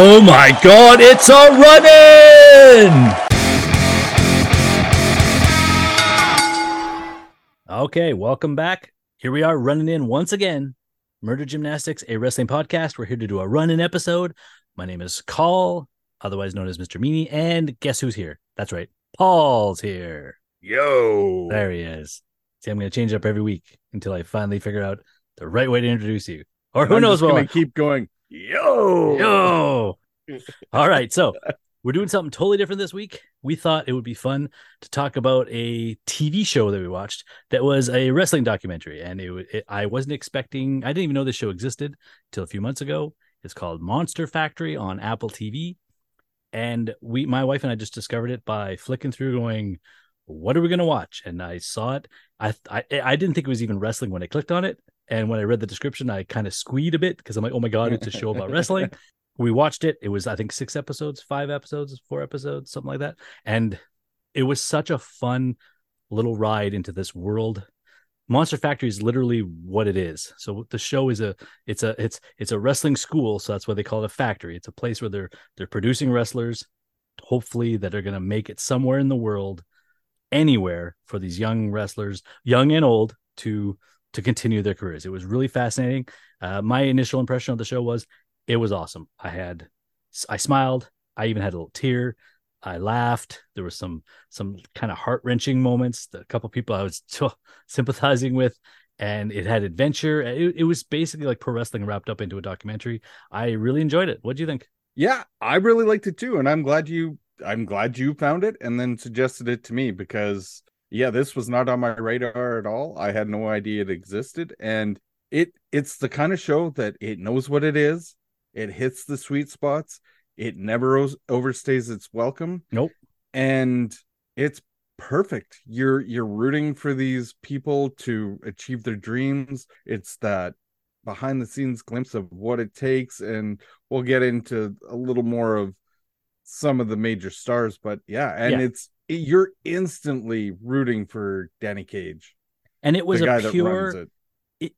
Oh my god, it's a running! Okay, welcome back. Here we are running in once again. Murder Gymnastics, a wrestling podcast. We're here to do a run in episode. My name is Col, otherwise known as Mr. Meanie. And guess who's here? That's right. Paul's here. Yo. There he is. See, I'm going to change up every week until I finally figure out the right way to introduce you. Or who I'm knows what? keep going. Yo. Yo. All right. So we're doing something totally different this week. We thought it would be fun to talk about a TV show that we watched that was a wrestling documentary. And it, it I wasn't expecting, I didn't even know this show existed until a few months ago. It's called Monster Factory on Apple TV. And we, my wife and I just discovered it by flicking through going, what are we going to watch? And I saw it. I, I, I didn't think it was even wrestling when I clicked on it. And when I read the description, I kind of squeed a bit because I'm like, oh my God, it's a show about wrestling. We watched it. It was, I think, six episodes, five episodes, four episodes, something like that. And it was such a fun little ride into this world. Monster Factory is literally what it is. So the show is a it's a it's it's a wrestling school, so that's why they call it a factory. It's a place where they're they're producing wrestlers, hopefully that are going to make it somewhere in the world, anywhere for these young wrestlers, young and old, to to continue their careers. It was really fascinating. Uh, my initial impression of the show was it was awesome. I had I smiled. I even had a little tear. I laughed. There was some some kind of heart wrenching moments. A couple people I was sympathizing with, and it had adventure. It, it was basically like pro wrestling wrapped up into a documentary. I really enjoyed it. What do you think? Yeah, I really liked it too, and I'm glad you. I'm glad you found it and then suggested it to me because yeah, this was not on my radar at all. I had no idea it existed, and it it's the kind of show that it knows what it is. It hits the sweet spots. It never o- overstays its welcome. Nope. And it's perfect. You're you're rooting for these people to achieve their dreams. It's that behind the scenes glimpse of what it takes and we'll get into a little more of some of the major stars but yeah and Yeah. it's you're instantly rooting for Danny Cage And it was a pure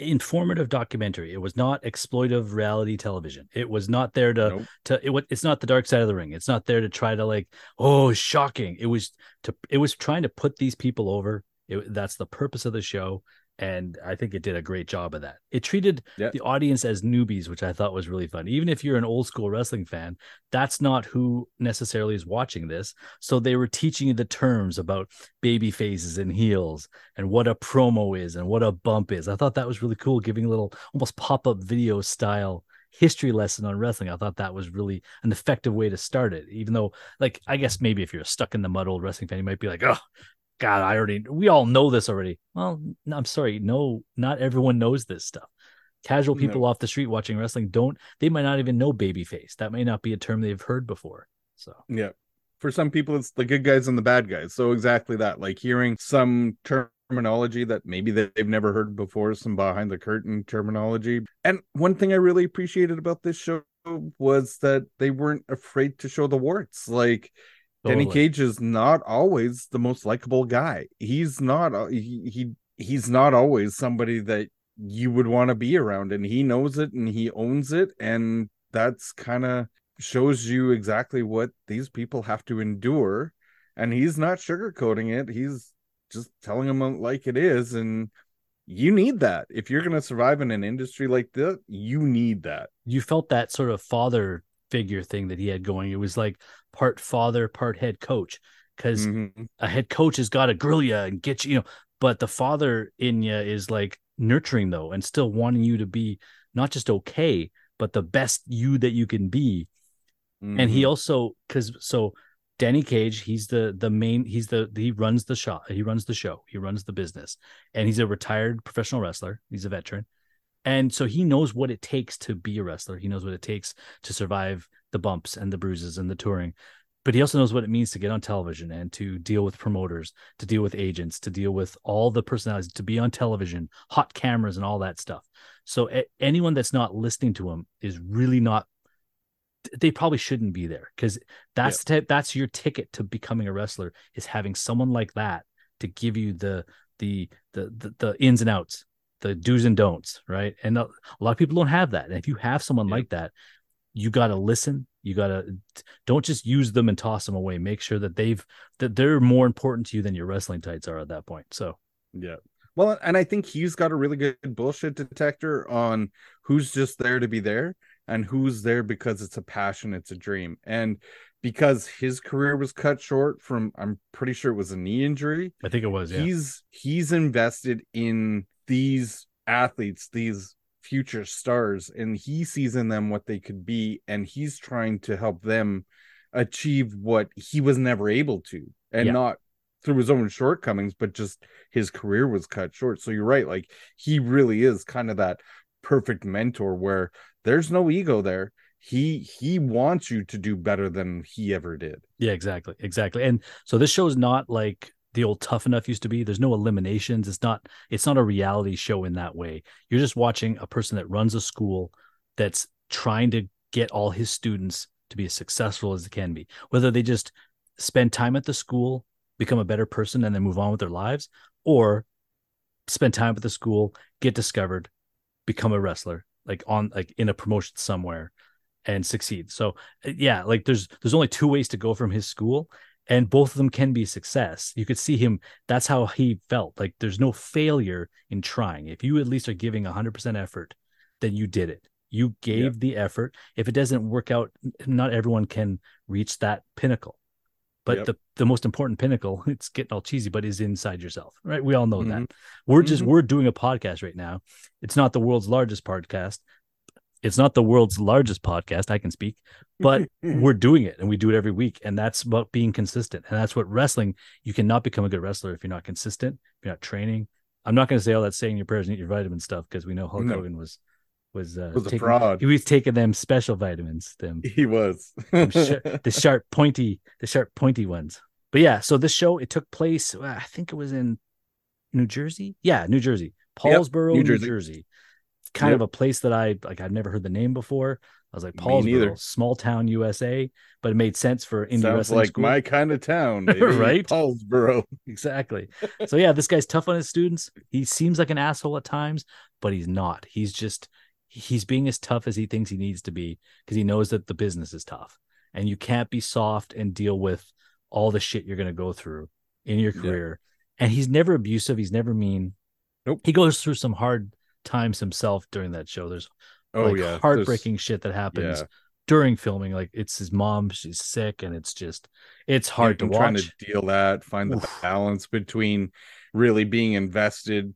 informative documentary. It was not exploitive reality television. It was not there to Nope. to it, it's not the dark side of the ring. It's not there to try to like oh shocking. It was to it was trying to put these people over. It, that's the purpose of the show, and I think it did a great job of that. It treated Yeah. the audience as newbies, which I thought was really fun. Even if you're an old school wrestling fan, that's not who necessarily is watching this. So they were teaching you the terms about baby faces and heels and what a promo is and what a bump is. I thought that was really cool, giving a little almost pop up video style history lesson on wrestling. I thought that was really an effective way to start it. Even though, like, I guess maybe if you're a stuck in the mud old wrestling fan, you might be like, oh, God, I already, we all know this already. Well, no, I'm sorry. No, not everyone knows this stuff. Casual No. people off the street watching wrestling don't, they might not even know babyface. That may not be a term they've heard before. So, Yeah. For some people, it's the good guys and the bad guys. So exactly that. Like hearing some terminology that maybe they've never heard before, some behind the curtain terminology. And one thing I really appreciated about this show was that they weren't afraid to show the warts. Like Danny. Cage is not always the most likable guy. He's not. He, he he's not always somebody that you would want to be around, and he knows it and he owns it, and that's kind of shows you exactly what these people have to endure. And he's not sugarcoating it. He's just telling them like it is, and you need that if you're going to survive in an industry like this. You need that. you felt that sort of father figure thing that he had going. It was like part father, part head coach. Because Mhm. a head coach has got to grill you and get you, you know, but the father in you is like nurturing though, and still wanting you to be not just okay, but the best you that you can be. And he Mhm. also because so Danny Cage, he's the the main, he's the he runs the shop, he runs the show, he runs the business, and he's a retired professional wrestler. He's a veteran, and so he knows what it takes to be a wrestler. He knows what it takes to survive the bumps and the bruises and the touring. But he also knows what it means to get on television and to deal with promoters, to deal with agents, to deal with all the personalities, to be on television, hot cameras, and all that stuff. So anyone that's not listening to him is really not they probably shouldn't be there because that's the type, that's your ticket to becoming a wrestler is having someone like that to give you the the the the, the ins and outs the do's and don'ts right and a, a lot of people don't have that and if you have someone Yeah. like that you got to listen you You gotta don't just use them and toss them away. Make sure that they've that they're more important to you than your wrestling tights are at that point. So yeah. Well, and I think he's got a really good bullshit detector on who's just there to be there and who's there because it's a passion, it's a dream. And because his career was cut short from I'm pretty sure it was a knee injury. I think it was, yeah. He's he's invested in these athletes, these future stars, and he sees in them what they could be, and he's trying to help them achieve what he was never able to, and yeah. not through his own shortcomings, but just his career was cut short. So you're right, like he really is kind of that perfect mentor where there's no ego there he he wants you to do better than he ever did yeah exactly exactly and so this show is not like the old tough enough used to be there's no eliminations. It's not it's not a reality show in that way. You're just watching a person that runs a school that's trying to get all his students to be as successful as they can be. Whether they just spend time at the school become a better person and then move on with their lives or spend time at the school get discovered become a wrestler like on like in a promotion somewhere and succeed. So uh, yeah, like there's there's only two ways to go from his school and both of them can be success. You could see him that's how he felt. Like there's no failure in trying. If you at least are giving 100% effort, then you did it. You gave yep. the effort. If it doesn't work out, not everyone can reach that pinnacle. But yep. the the most important pinnacle, it's getting all cheesy, but is inside yourself, right? We all know mm-hmm. that. We're just mm-hmm. we're doing a podcast right now. It's not the world's largest podcast, it's not the world's largest podcast i can speak but we're doing it and we do it every week. And that's about being consistent. And that's what wrestling you cannot become a good wrestler if you're not consistent if you're not training. I'm not going to say all that saying your prayers and eat your vitamin stuff because we know hulk no. hogan was was uh was taking, a fraud. he was taking them special vitamins them he was. the sharp pointy the sharp pointy ones. But yeah so this show it took place i think it was in new jersey? Yeah new jersey. Paulsboro yep, new, jersey. new jersey kind yep. of a place that I like I've never heard the name before. I was like Paulsboro, small town USA, but it made sense for indie Sounds wrestling. like school. my kind of town, right? Paulsboro, exactly. So yeah, this guy's tough on his students. He seems like an asshole at times, but he's not. He's just he's being as tough as he thinks he needs to be because he knows that the business is tough, and you can't be soft and deal with all the shit you're going to go through in your career. Yeah. And he's never abusive. He's never mean. Nope. He goes through some hard times himself during that show. There's oh like yeah, heartbreaking There's... shit that happens yeah. during filming. Like it's his mom, she's sick, and it's just it's hard yeah, to watch. Trying to deal that, find Oof. the balance between really being invested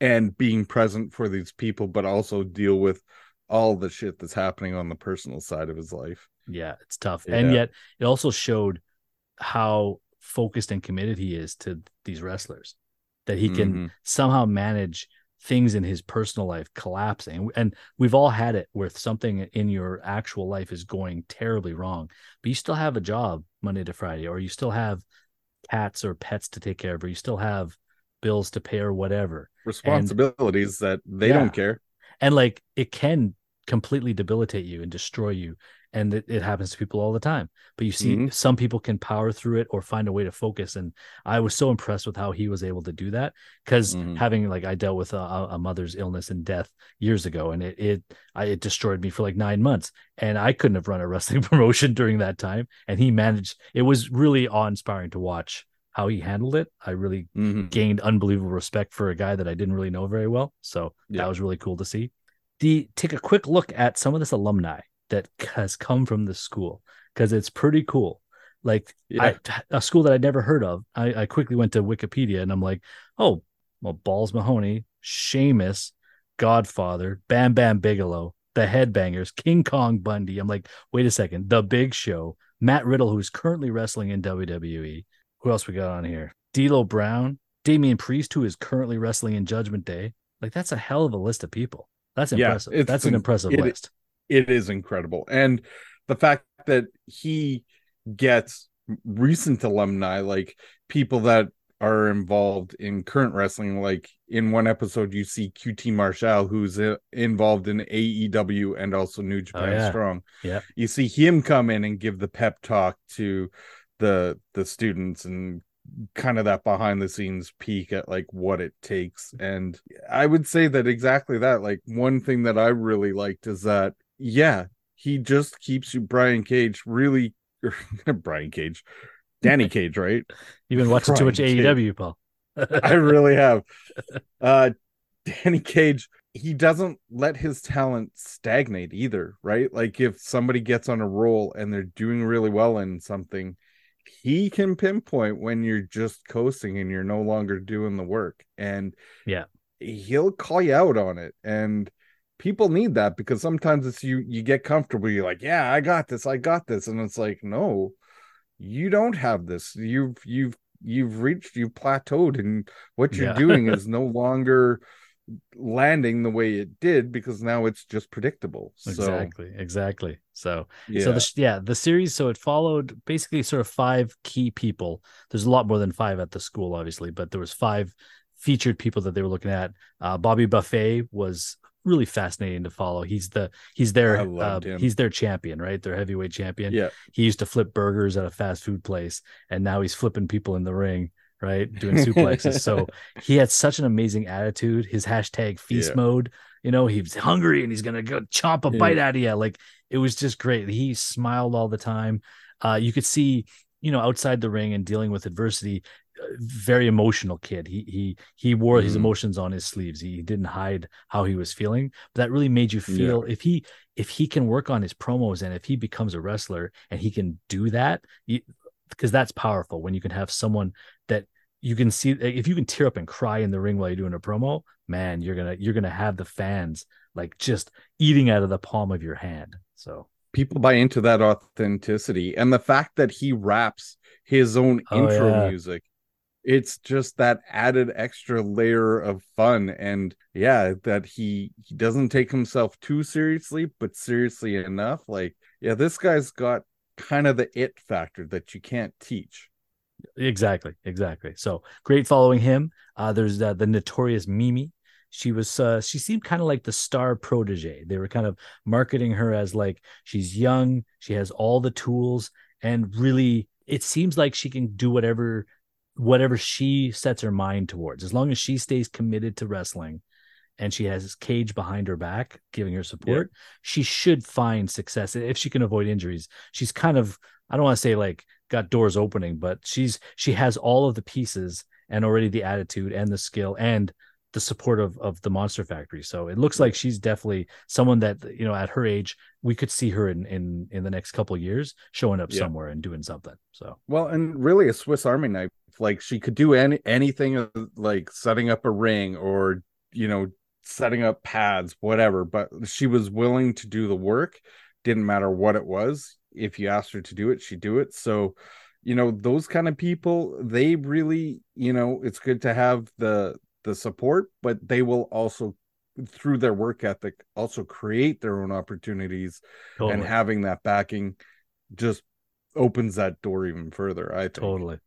and being present for these people, but also deal with all the shit that's happening on the personal side of his life. Yeah, it's tough. Yeah. And yet it also showed how focused and committed he is to these wrestlers that he can mm-hmm. somehow manage things in his personal life collapsing and we've all had it where something in your actual life is going terribly wrong but you still have a job monday to friday or you still have cats or pets to take care of or you still have bills to pay or whatever responsibilities and, that they yeah. don't care and like it can completely debilitate you and destroy you and it, it, happens to people all the time but you see mm-hmm. some people can power through it or find a way to focus and i was so impressed with how he was able to do that because mm-hmm. having like i dealt with a, a, mother's illness and death years ago and it it I, it destroyed me for like nine months and i couldn't have run a wrestling promotion during that time and he managed it was really awe-inspiring to watch how he handled it i really mm-hmm. gained unbelievable respect for a guy that i didn't really know very well so yeah. that was really cool to see the take a quick look at some of this alumni that has come from the school because it's pretty cool. Like yeah. I, a school that I'd never heard of. I, I quickly went to Wikipedia and I'm like, oh, well, Balls Mahoney, Sheamus, Godfather, Bam Bam Bigelow, the Headbangers, King Kong Bundy. I'm like, wait a second, The Big Show, Matt Riddle, who's currently wrestling in WWE. Who else we got on here? D'Lo Brown, Damian Priest, who is currently wrestling in Judgment Day. Like that's a hell of a list of people. That's impressive. Yeah, that's an, an impressive it, list it is incredible. And the fact that he gets recent alumni, like people that are involved in current wrestling. Like in one episode, you see QT Marshall, who's involved in AEW and also New oh, Japan oh, yeah. Strong. Yeah, you see him come in and give the pep talk to the the students and kind of that behind the scenes peek at like what it takes and i would say that exactly that like one thing that i really liked is that yeah, he just keeps you Brian Cage really Brian Cage, Danny Cage, right? You've been watching too much Brian AEW, Paul. I really have. Uh Danny Cage, he doesn't let his talent stagnate either, right? Like if somebody gets on a roll and they're doing really well in something, he can pinpoint when you're just coasting and you're no longer doing the work. And Yeah. he'll call you out on it. And people need that because sometimes it's you you get comfortable, you're like, Yeah, I got this, I got this. And it's like, no, you don't have this. You've you've you've reached you've plateaued and what you're Yeah. doing is no longer landing the way it did because now it's just predictable. So Exactly, exactly. So, yeah, so the yeah, the series. So it followed basically sort of five key people. There's a lot more than five at the school, obviously, but there was five featured people that they were looking at. Uh, Bobby Buffet was really fascinating to follow. He's the he's their uh, he's their champion, right? Their heavyweight champion. yeah, He used to flip burgers at a fast food place, and now he's flipping people in the ring, right? Doing suplexes. so he had such an amazing attitude. His hashtag feast Yeah. mode, you know, he's hungry and he's gonna go chomp a Yeah. bite out of you. Like it was just great. He smiled all the time. Uh, you could see, you know, outside the ring and dealing with adversity. uh, Very emotional kid. He he he wore his Mhm. emotions on his sleeves. He didn't hide how he was feeling. But that really made you feel if he if he can work on his promos and if he becomes a wrestler and he can do that, because that's powerful when you can have someone that you can see if you can tear up and cry in the ring while you're doing a promo, man, you're gonna you're gonna have the fans like just eating out of the palm of your hand. So people buy into that authenticity and the fact that he raps his own Oh, intro yeah. music it's just that added extra layer of fun and yeah that he he doesn't take himself too seriously but seriously enough like yeah this guy's got kind of the it factor that you can't teach exactly, exactly. So great following him. Uh, there's uh, the notorious Mimi. She was uh, she seemed kind of like the star protege. They were kind of marketing her as like she's young, she has all the tools, and really it seems like she can do whatever whatever she sets her mind towards. As long as she stays committed to wrestling and she has cage behind her back giving her support she should find success if she can avoid injuries. She's kind of i don't want to say like got doors opening but she's she has all of the pieces and already the attitude and the skill and the support of of the monster factory. So it looks like she's definitely someone that you know at her age we could see her in in in the next couple of years showing up Yeah. somewhere and doing something so. Well and really a swiss army knife like she could do any anything like setting up a ring or you know setting up pads whatever but she was willing to do the work. Didn't matter what it was. If you asked her to do it she'd do it. So you know those kind of people they really you know it's good to have the the support but they will also through their work ethic also create their own opportunities totally. and having that backing just opens that door even further i think Totally.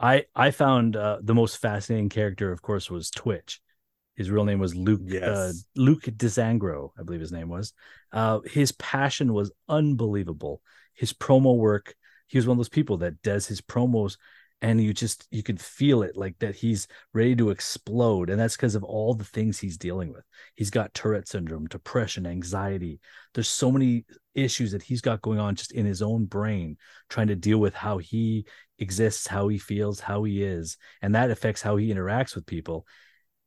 I I found uh, the most fascinating character, of course, was Twitch. His real name was Luke uh, Luke Desangro, I believe his name was. Uh, his passion was unbelievable. His promo work. He was one of those people that does his promos, and you just you could feel it like that. He's ready to explode, and that's because of all the things he's dealing with. He's got Tourette syndrome, depression, anxiety. There's so many issues that he's got going on just in his own brain, trying to deal with how he exists, how he feels, how he is, and that affects how he interacts with people.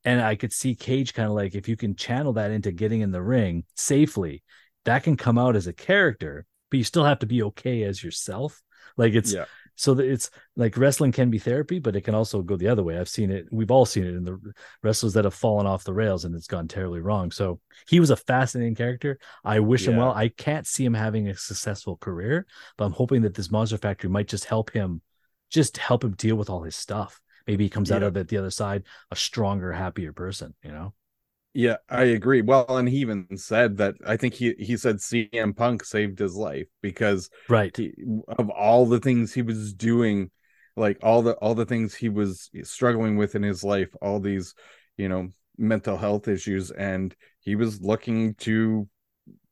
And I could see Cage kind of like if you can channel that into getting in the ring safely, that can come out as a character, but you still have to be okay as yourself. Like it's yeah so that it's like wrestling can be therapy, but it can also go the other way. I've seen it. We've all seen it in the wrestlers that have fallen off the rails and it's gone terribly wrong. So he was a fascinating character. I wish him well. I can't see him having a successful career, but I'm hoping that this Monster Factory might just help him, just help him deal with all his stuff. Maybe he comes out of it the other side a stronger, happier person. You know? Yeah, I agree. Well, and he even said that I think he he said CM Punk saved his life because Right. he, of all the things he was doing, like all the all the things he was struggling with in his life, all these, you know, mental health issues, and he was looking to,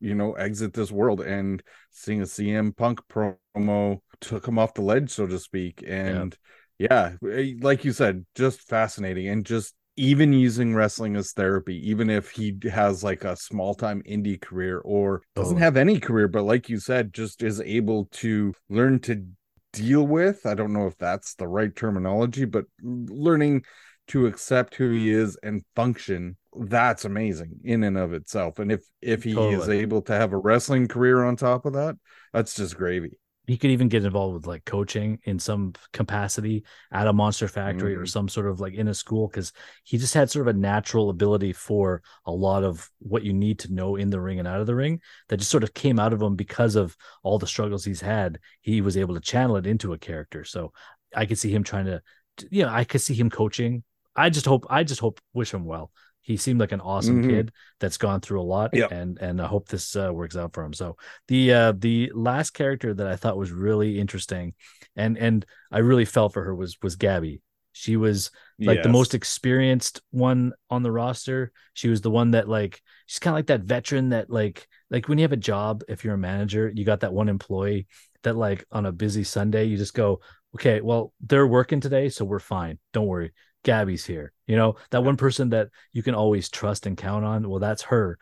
you know, exit this world. And seeing a CM Punk promo took him off the ledge, so to speak. And yeah, eh, like you said, just fascinating and just even using wrestling as therapy, even if he has like a small time indie career or doesn't have any career, but like you said, just is able to learn to deal with. I don't know if that's the right terminology, but learning to accept who he is and function that's amazing in and of itself. And if if he is able to have a wrestling career on top of that that's just gravy he could even get involved with like coaching in some capacity at a monster factory or Mhm. some sort of like in a school because he just had sort of a natural ability for a lot of what you need to know in the ring and out of the ring that just sort of came out of him because of all the struggles he's had. He was able to channel it into a character. So i could see him trying to you know i could see him coaching. I just hope i just hope wish him well he seemed like an awesome Mhm. kid that's gone through a lot Yep. and and i hope this uh, works out for him. So the uh the last character that i thought was really interesting and and i really felt for her was was gabby. She was like the most experienced one on the roster. She was the one that like she's kind of like that veteran that like like when you have a job if you're a manager you got that one employee that like on a busy sunday you just go okay well they're working today so we're fine. Don't worry. Gabby's here you know that one person that you can always trust and count on well that's her.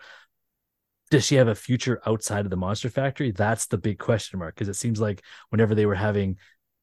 Does she have a future outside of the monster factory? That's the big question mark because it seems like whenever they were having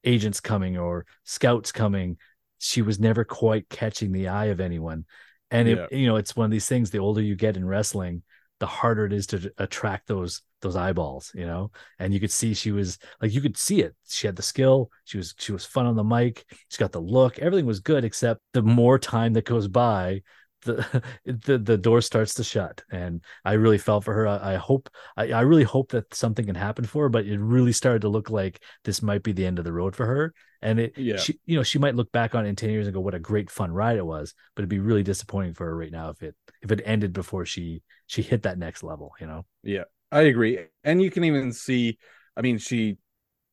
agents coming or scouts coming she was never quite catching the eye of anyone. And it, you know it's one of these things the older you get in wrestling the harder it is to attract those those eyeballs you know? And you could see she was like you could see it. She had the skill she was she was fun on the mic she got the look everything was good except the more time that goes by the the, the door starts to shut. And i really felt for her. I, I hope I, I really hope that something can happen for her but it really started to look like this might be the end of the road for her. And it Yeah. she you know she might look back on it in 10 years and go what a great fun ride it was but it'd be really disappointing for her right now if it if it ended before she she hit that next level you know? Yeah, I agree. And you can even see, I mean, she,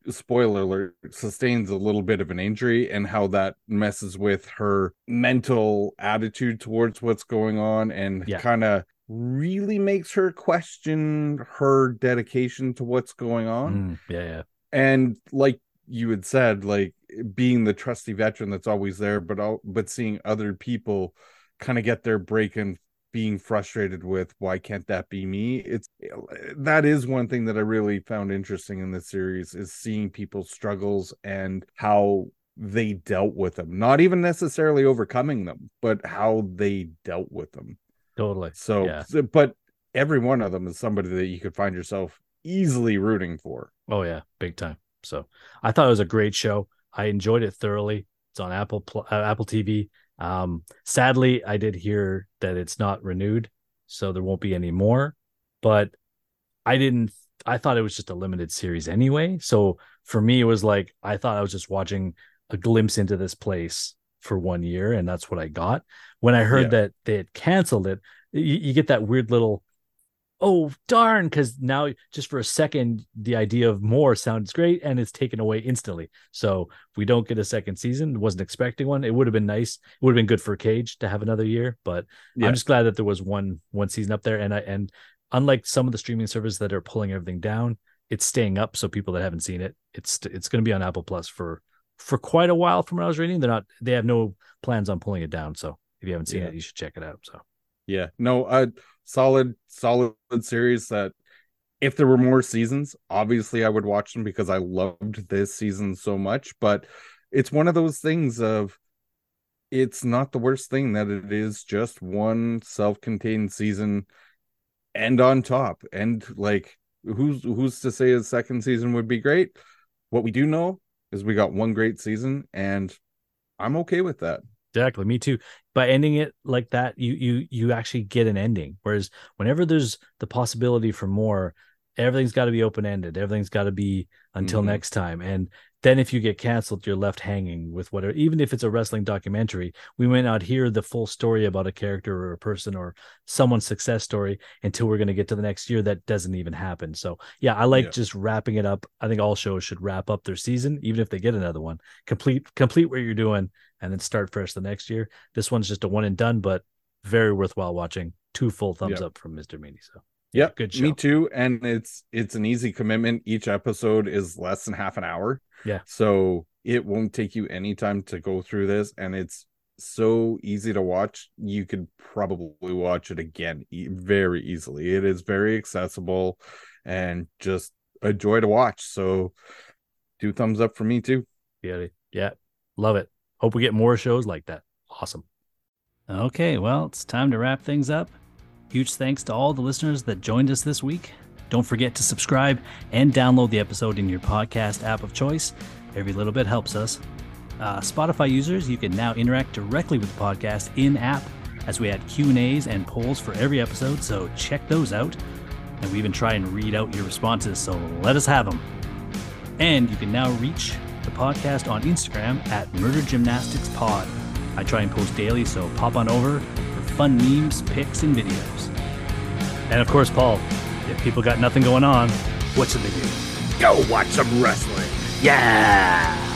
spoiler alert, sustains a little bit of an injury and how that messes with her mental attitude towards what's going on and Yeah. kind of really makes her question her dedication to what's going on. Mm, yeah yeah And like you had said, like being the trusty veteran that's always there, but all, but seeing other people kind of get their break and being frustrated with why can't that be me it's that is one thing that i really found interesting in this series is seeing people's struggles and how they dealt with them not even necessarily overcoming them but how they dealt with them totally so, Yeah. so- but every one of them is somebody that you could find yourself easily rooting for Oh yeah, big time. So I thought it was a great show. I enjoyed it thoroughly. It's on Apple uh, Apple TV. Um, sadly, I did hear that it's not renewed, so there won't be any more. But I didn't. I thought it was just a limited series anyway. So for me, it was like I thought I was just watching a glimpse into this place for one year, and that's what I got. When I heard Yeah. that they had canceled it, you, you get that weird little oh darn because now just for a second the idea of more sounds great and it's taken away instantly so if we don't get a second season wasn't expecting one it would have been nice it would have been good for cage to have another year but Yeah. i'm just glad that there was one one season up there and i and unlike some of the streaming services that are pulling everything down it's staying up so people that haven't seen it it's it's going to be on apple plus for for quite a while from what i was reading they're not they have no plans on pulling it down so if you haven't seen Yeah. it you should check it out so Yeah, no, a solid, solid series that if there were more seasons, obviously I would watch them because I loved this season so much. But it's one of those things of it's not the worst thing that it is just one self-contained season and on top. And like who's who's to say a second season would be great? What we do know is we got one great season and I'm okay with that. Exactly, me too. By ending it like that, you you you actually get an ending. Whereas whenever there's the possibility for more, everything's got to be open ended. Everything's got to be until Mhm. next time. And then if you get canceled, you're left hanging with whatever. Even if it's a wrestling documentary, we may not hear the full story about a character or a person or someone's success story until we're going to get to the next year. That doesn't even happen. So yeah, I like Yeah. just wrapping it up. I think all shows should wrap up their season, even if they get another one. Complete complete what you're doing and then start fresh the next year. This one's just a one and done, but very worthwhile watching. Two full thumbs Yeah. up from Mr. Meanie. So Yeah, good show. Me too. And it's it's an easy commitment. Each episode is less than half an hour. Yeah. So it won't take you any time to go through this, and it's so easy to watch. You could probably watch it again very easily. It is very accessible and just a joy to watch. So, two thumbs up for me too. Yeah, yeah, love it. Hope we get more shows like that. Awesome. Okay, well, it's time to wrap things up. Huge thanks to all the listeners that joined us this week. Don't forget to subscribe and download the episode in your podcast app of choice. Every little bit helps us. Uh, Spotify users, you can now interact directly with the podcast in app as we add Q and polls for every episode. So check those out, and we even try and read out your responses. So let us have them. And you can now reach the podcast on Instagram at Murder Gymnastics Pod. I try and post daily, so pop on over fun memes, pics, and videos. And of course, Paul, if people got nothing going on, what's should they do? Go watch some wrestling. Yeah!